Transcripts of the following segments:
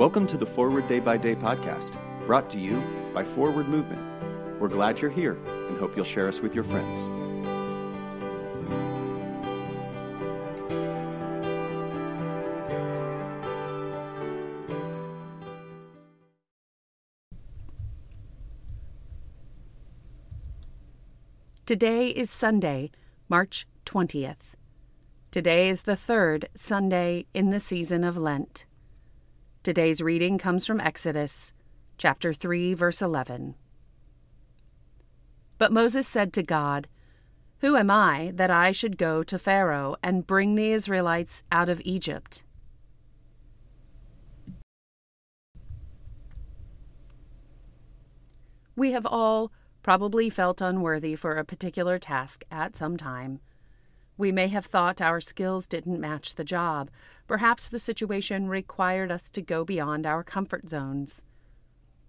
Welcome to the Forward Day by Day podcast, brought to you by Forward Movement. We're glad you're here and hope you'll share us with your friends. Today is Sunday, March 20th. Today is the third Sunday in the season of Lent. Today's reading comes from Exodus, chapter 3, verse 11. But Moses said to God, Who am I that I should go to Pharaoh and bring the Israelites out of Egypt? We have all probably felt unworthy for a particular task at some time. We may have thought our skills didn't match the job. Perhaps the situation required us to go beyond our comfort zones.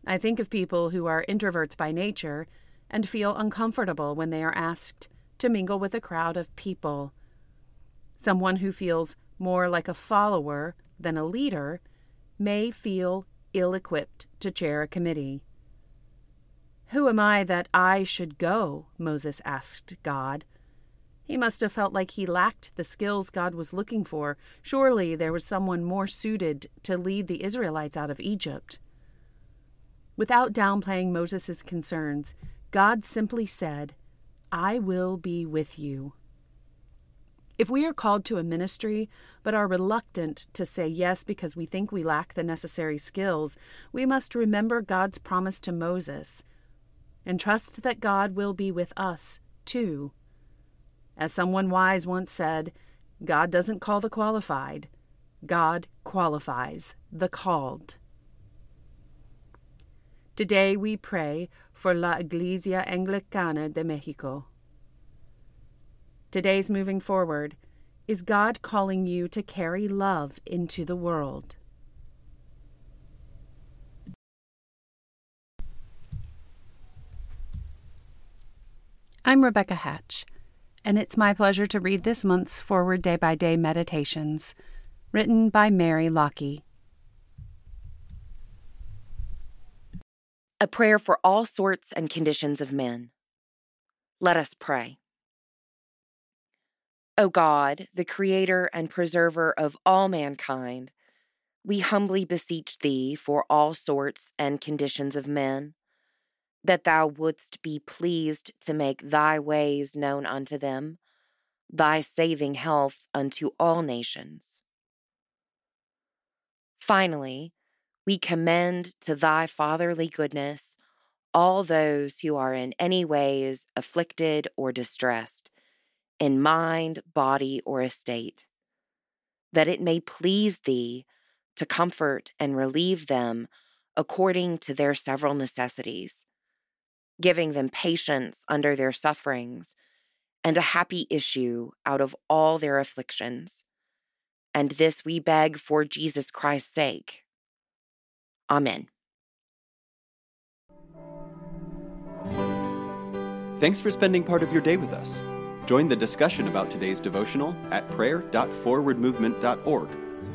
I think of people who are introverts by nature and feel uncomfortable when they are asked to mingle with a crowd of people. Someone who feels more like a follower than a leader may feel ill equipped to chair a committee. Who am I that I should go? Moses asked God. He must have felt like he lacked the skills God was looking for. Surely there was someone more suited to lead the Israelites out of Egypt. Without downplaying Moses' concerns, God simply said, I will be with you. If we are called to a ministry but are reluctant to say yes because we think we lack the necessary skills, we must remember God's promise to Moses and trust that God will be with us, too. As someone wise once said, God doesn't call the qualified, God qualifies the called. Today we pray for La Iglesia Anglicana de Mexico. Today's moving forward is God calling you to carry love into the world. I'm Rebecca Hatch, and it's my pleasure to read this month's Forward Day by Day Meditations, written by Mary Lockie. A prayer for all sorts and conditions of men. Let us pray. O God, the Creator and Preserver of all mankind, we humbly beseech Thee for all sorts and conditions of men that thou wouldst be pleased to make thy ways known unto them, thy saving health unto all nations. Finally, we commend to thy fatherly goodness all those who are in any ways afflicted or distressed, in mind, body, or estate, that it may please thee to comfort and relieve them according to their several necessities giving them patience under their sufferings, and a happy issue out of all their afflictions. And this we beg for Jesus Christ's sake. Amen. Thanks for spending part of your day with us. Join the discussion about today's devotional at prayer.forwardmovement.org,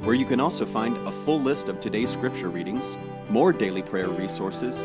where you can also find a full list of today's scripture readings, more daily prayer resources,